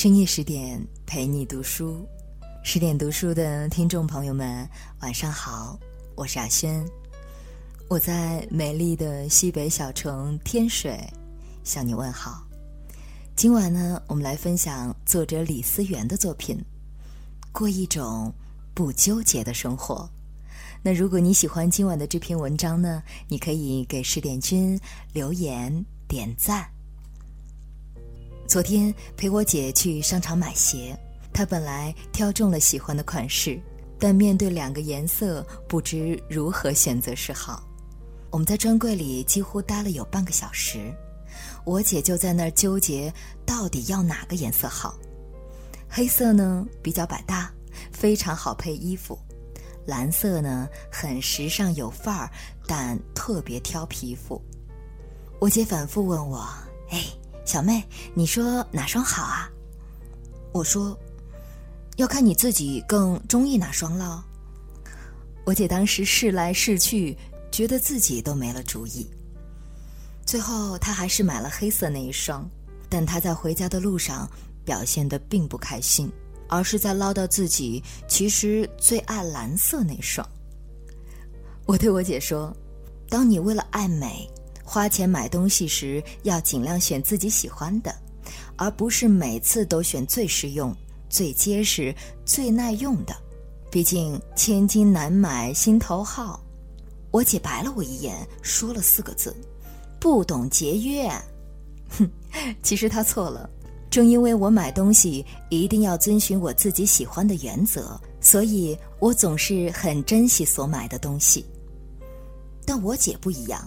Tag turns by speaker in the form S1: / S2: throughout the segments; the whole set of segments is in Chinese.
S1: 深夜十点陪你读书，十点读书的听众朋友们，晚上好，我是阿轩，我在美丽的西北小城天水向你问好。今晚呢，我们来分享作者李思源的作品《过一种不纠结的生活》。那如果你喜欢今晚的这篇文章呢，你可以给十点君留言点赞。昨天陪我姐去商场买鞋，她本来挑中了喜欢的款式，但面对两个颜色，不知如何选择是好。我们在专柜里几乎待了有半个小时，我姐就在那儿纠结到底要哪个颜色好。黑色呢比较百搭，非常好配衣服；蓝色呢很时尚有范儿，但特别挑皮肤。我姐反复问我：“哎。”小妹，你说哪双好啊？我说，要看你自己更中意哪双了。我姐当时试来试去，觉得自己都没了主意。最后，她还是买了黑色那一双，但她在回家的路上表现得并不开心，而是在唠叨自己其实最爱蓝色那双。我对我姐说：“当你为了爱美。”花钱买东西时，要尽量选自己喜欢的，而不是每次都选最实用、最结实、最耐用的。毕竟千金难买心头好。我姐白了我一眼，说了四个字：“不懂节约。”哼，其实她错了。正因为我买东西一定要遵循我自己喜欢的原则，所以我总是很珍惜所买的东西。但我姐不一样。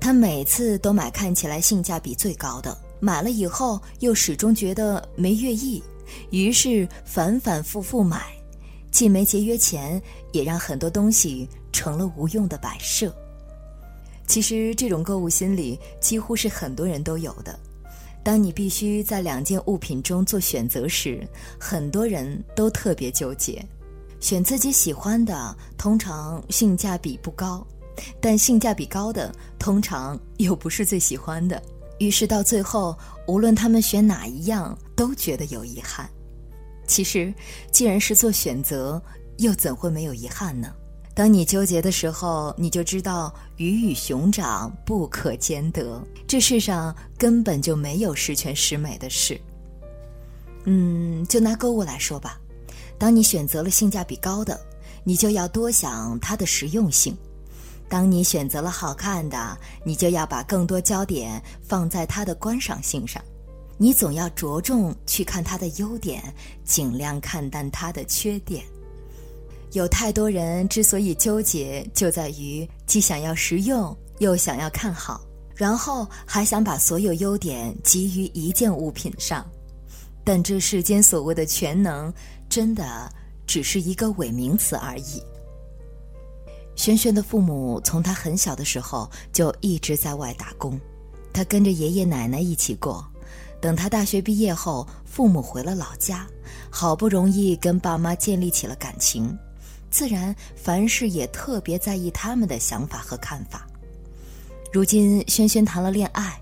S1: 他每次都买看起来性价比最高的，买了以后又始终觉得没寓意，于是反反复复买，既没节约钱，也让很多东西成了无用的摆设。其实这种购物心理几乎是很多人都有的。当你必须在两件物品中做选择时，很多人都特别纠结，选自己喜欢的，通常性价比不高。但性价比高的通常又不是最喜欢的，于是到最后，无论他们选哪一样，都觉得有遗憾。其实，既然是做选择，又怎会没有遗憾呢？当你纠结的时候，你就知道鱼与熊掌不可兼得，这世上根本就没有十全十美的事。嗯，就拿购物来说吧，当你选择了性价比高的，你就要多想它的实用性。当你选择了好看的，你就要把更多焦点放在它的观赏性上，你总要着重去看它的优点，尽量看淡它的缺点。有太多人之所以纠结，就在于既想要实用，又想要看好，然后还想把所有优点集于一件物品上。但这世间所谓的全能，真的只是一个伪名词而已。轩轩的父母从他很小的时候就一直在外打工，他跟着爷爷奶奶一起过。等他大学毕业后，父母回了老家，好不容易跟爸妈建立起了感情，自然凡事也特别在意他们的想法和看法。如今轩轩谈了恋爱，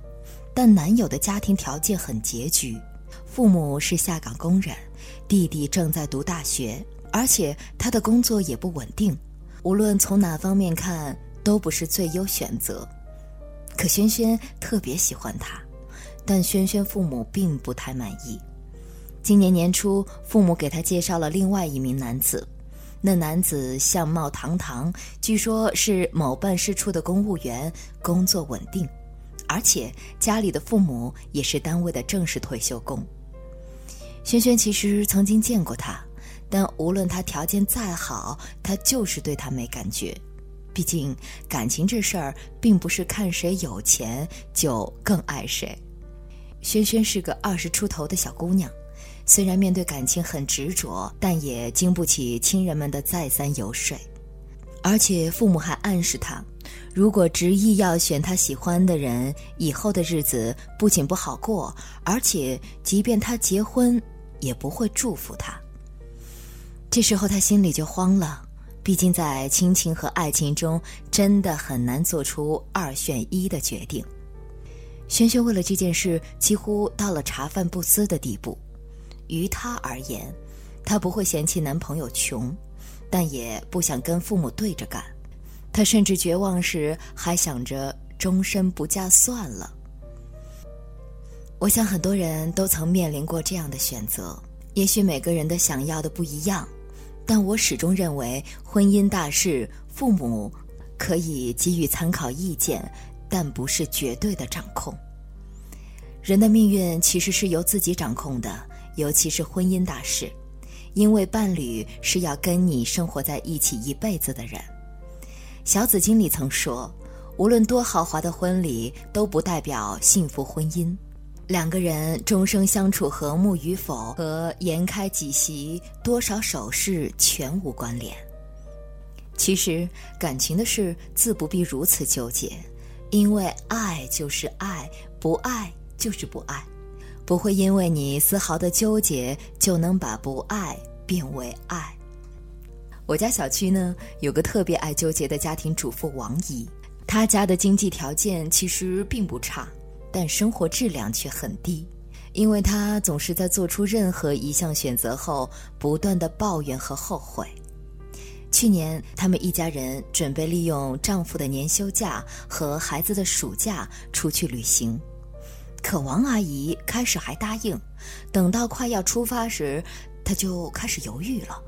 S1: 但男友的家庭条件很拮据，父母是下岗工人，弟弟正在读大学，而且他的工作也不稳定。无论从哪方面看，都不是最优选择。可轩轩特别喜欢他，但轩轩父母并不太满意。今年年初，父母给他介绍了另外一名男子。那男子相貌堂堂，据说是某办事处的公务员，工作稳定，而且家里的父母也是单位的正式退休工。轩轩其实曾经见过他。但无论他条件再好，他就是对他没感觉。毕竟感情这事儿，并不是看谁有钱就更爱谁。萱萱是个二十出头的小姑娘，虽然面对感情很执着，但也经不起亲人们的再三游说。而且父母还暗示她，如果执意要选她喜欢的人，以后的日子不仅不好过，而且即便她结婚，也不会祝福她。这时候他心里就慌了，毕竟在亲情和爱情中，真的很难做出二选一的决定。轩轩为了这件事，几乎到了茶饭不思的地步。于她而言，她不会嫌弃男朋友穷，但也不想跟父母对着干。她甚至绝望时还想着终身不嫁算了。我想很多人都曾面临过这样的选择，也许每个人的想要的不一样，但我始终认为婚姻大事，父母可以给予参考意见，但不是绝对的掌控。人的命运其实是由自己掌控的，尤其是婚姻大事，因为伴侣是要跟你生活在一起一辈子的人。小紫经理曾说：“无论多豪华的婚礼，都不代表幸福婚姻。两个人终生相处和睦与否，和筵开几席、多少首饰全无关联。其实，感情的事自不必如此纠结，因为爱就是爱，不爱。”就是不爱，不会因为你丝毫的纠结就能把不爱变为爱。我家小区呢有个特别爱纠结的家庭主妇王姨，她家的经济条件其实并不差，但生活质量却很低，因为她总是在做出任何一项选择后不断的抱怨和后悔。去年他们一家人准备利用丈夫的年休假和孩子的暑假出去旅行。可王阿姨开始还答应，等到快要出发时，她就开始犹豫了。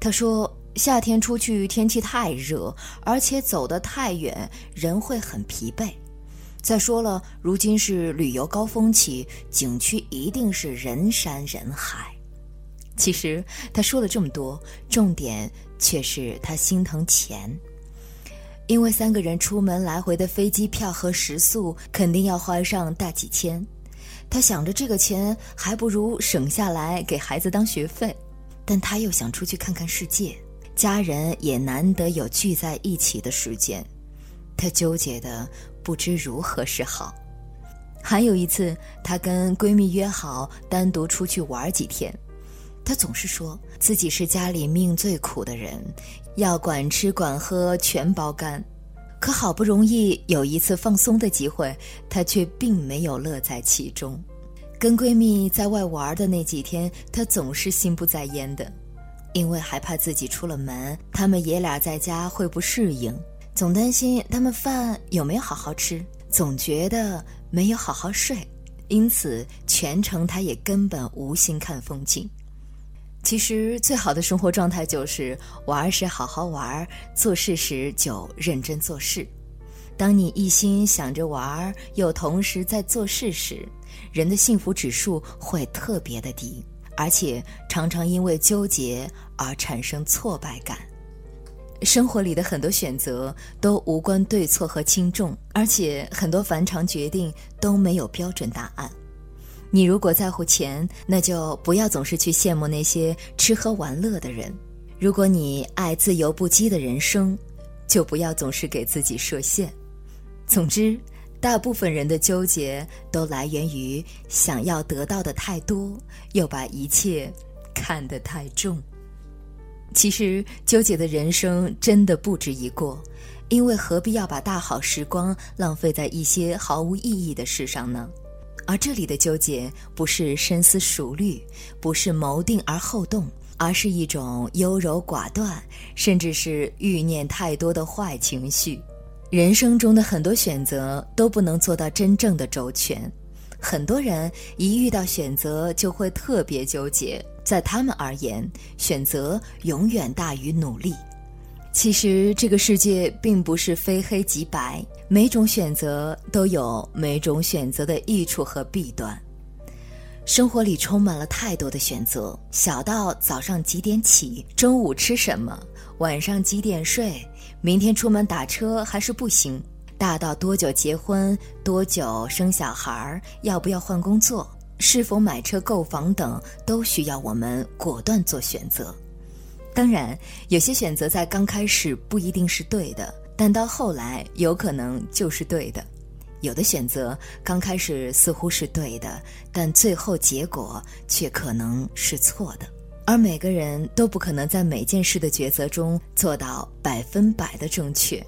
S1: 她说：“夏天出去天气太热，而且走得太远，人会很疲惫。再说了，如今是旅游高峰期，景区一定是人山人海。”其实他说了这么多，重点却是他心疼钱。因为三个人出门来回的飞机票和食宿肯定要花上大几千，他想着这个钱还不如省下来给孩子当学费，但他又想出去看看世界，家人也难得有聚在一起的时间，他纠结的不知如何是好。还有一次，她跟闺蜜约好单独出去玩几天，她总是说自己是家里命最苦的人。要管吃管喝全包干，可好不容易有一次放松的机会，她却并没有乐在其中。跟闺蜜在外玩的那几天，她总是心不在焉的，因为害怕自己出了门，他们爷俩在家会不适应，总担心他们饭有没有好好吃，总觉得没有好好睡，因此全程他也根本无心看风景。其实，最好的生活状态就是玩时好好玩，做事时就认真做事。当你一心想着玩，又同时在做事时，人的幸福指数会特别的低，而且常常因为纠结而产生挫败感。生活里的很多选择都无关对错和轻重，而且很多凡常决定都没有标准答案。你如果在乎钱，那就不要总是去羡慕那些吃喝玩乐的人；如果你爱自由不羁的人生，就不要总是给自己设限。总之，大部分人的纠结都来源于想要得到的太多，又把一切看得太重。其实，纠结的人生真的不值一过，因为何必要把大好时光浪费在一些毫无意义的事上呢？而这里的纠结，不是深思熟虑，不是谋定而后动，而是一种优柔寡断，甚至是欲念太多的坏情绪。人生中的很多选择都不能做到真正的周全，很多人一遇到选择就会特别纠结，在他们而言，选择永远大于努力。其实这个世界并不是非黑即白，每种选择都有每种选择的益处和弊端。生活里充满了太多的选择，小到早上几点起，中午吃什么，晚上几点睡，明天出门打车还是步行；大到多久结婚，多久生小孩，要不要换工作，是否买车购房等，都需要我们果断做选择。当然，有些选择在刚开始不一定是对的，但到后来有可能就是对的；有的选择刚开始似乎是对的，但最后结果却可能是错的。而每个人都不可能在每件事的抉择中做到百分百的正确。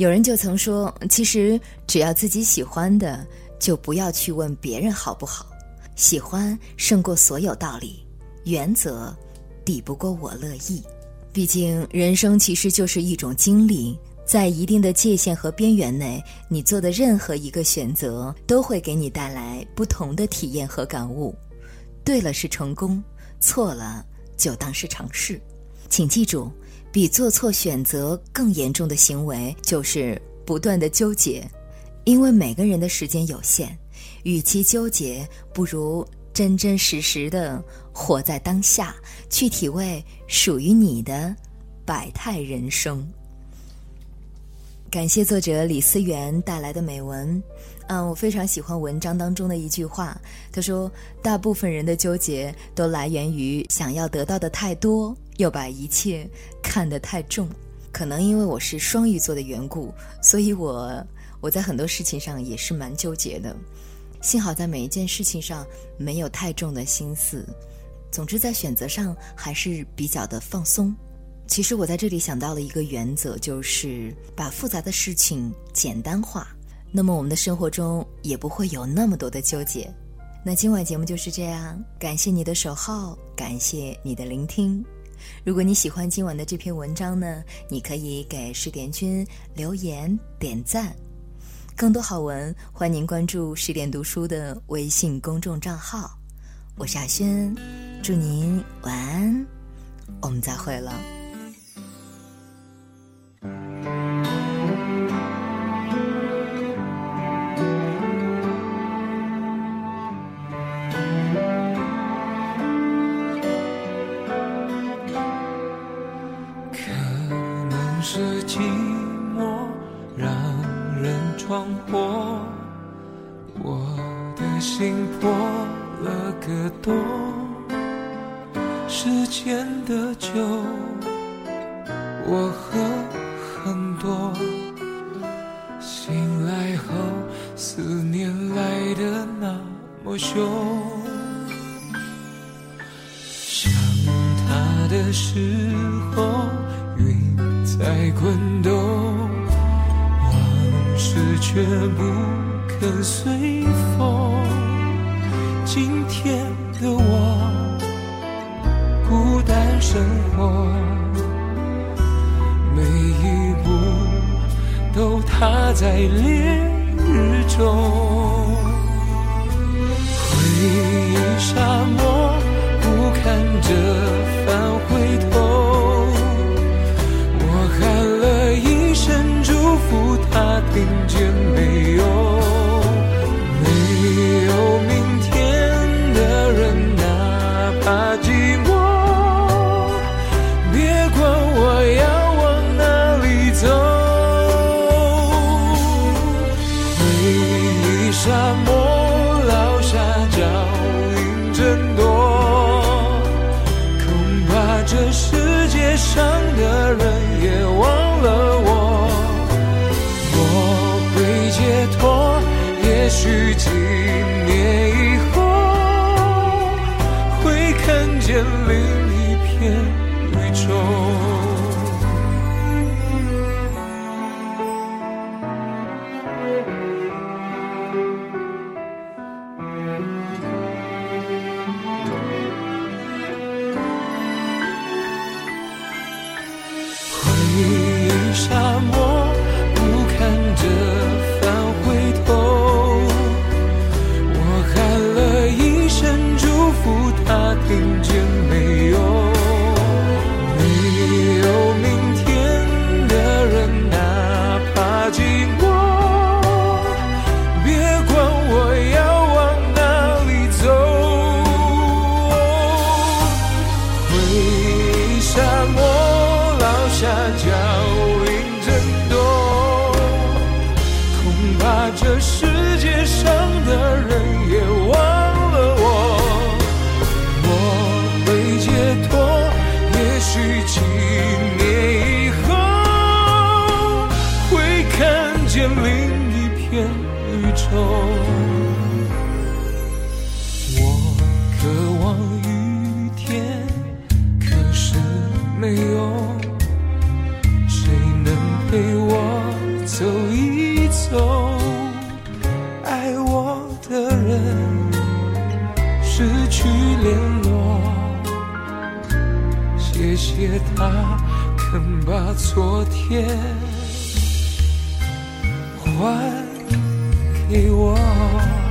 S1: 有人就曾说：“其实只要自己喜欢的，就不要去问别人好不好。”喜欢胜过所有道理，原则抵不过我乐意。毕竟，人生其实就是一种经历，在一定的界限和边缘内，你做的任何一个选择，都会给你带来不同的体验和感悟。对了是成功，错了就当是尝试。请记住，比做错选择更严重的行为，就是不断的纠结。因为每个人的时间有限。与其纠结，不如真真实实的活在当下，去体味属于你的百态人生。感谢作者李思源带来的美文。嗯，我非常喜欢文章当中的一句话，他说：“大部分人的纠结都来源于想要得到的太多，又把一切看得太重。可能因为我是双鱼座的缘故，所以我我在很多事情上也是蛮纠结的。”幸好在每一件事情上没有太重的心思，总之在选择上还是比较的放松。其实我在这里想到了一个原则，就是把复杂的事情简单化，那么我们的生活中也不会有那么多的纠结。那今晚节目就是这样，感谢你的守候，感谢你的聆听。如果你喜欢今晚的这篇文章呢，你可以给十点君留言点赞。更多好文，欢迎关注十点读书的微信公众账号。我是阿轩，祝您晚安，我们再会了。
S2: 我喝很多。醒来后，思念来的那么凶。想他的时候，云在滚动。往事却不肯随风。今天的我生活，每一步都踏在烈日中。回忆沙漠，不看着返回头。我喊了一声祝福，他听见中。许几年以后会看见另一片绿洲谢他肯把昨天还给我。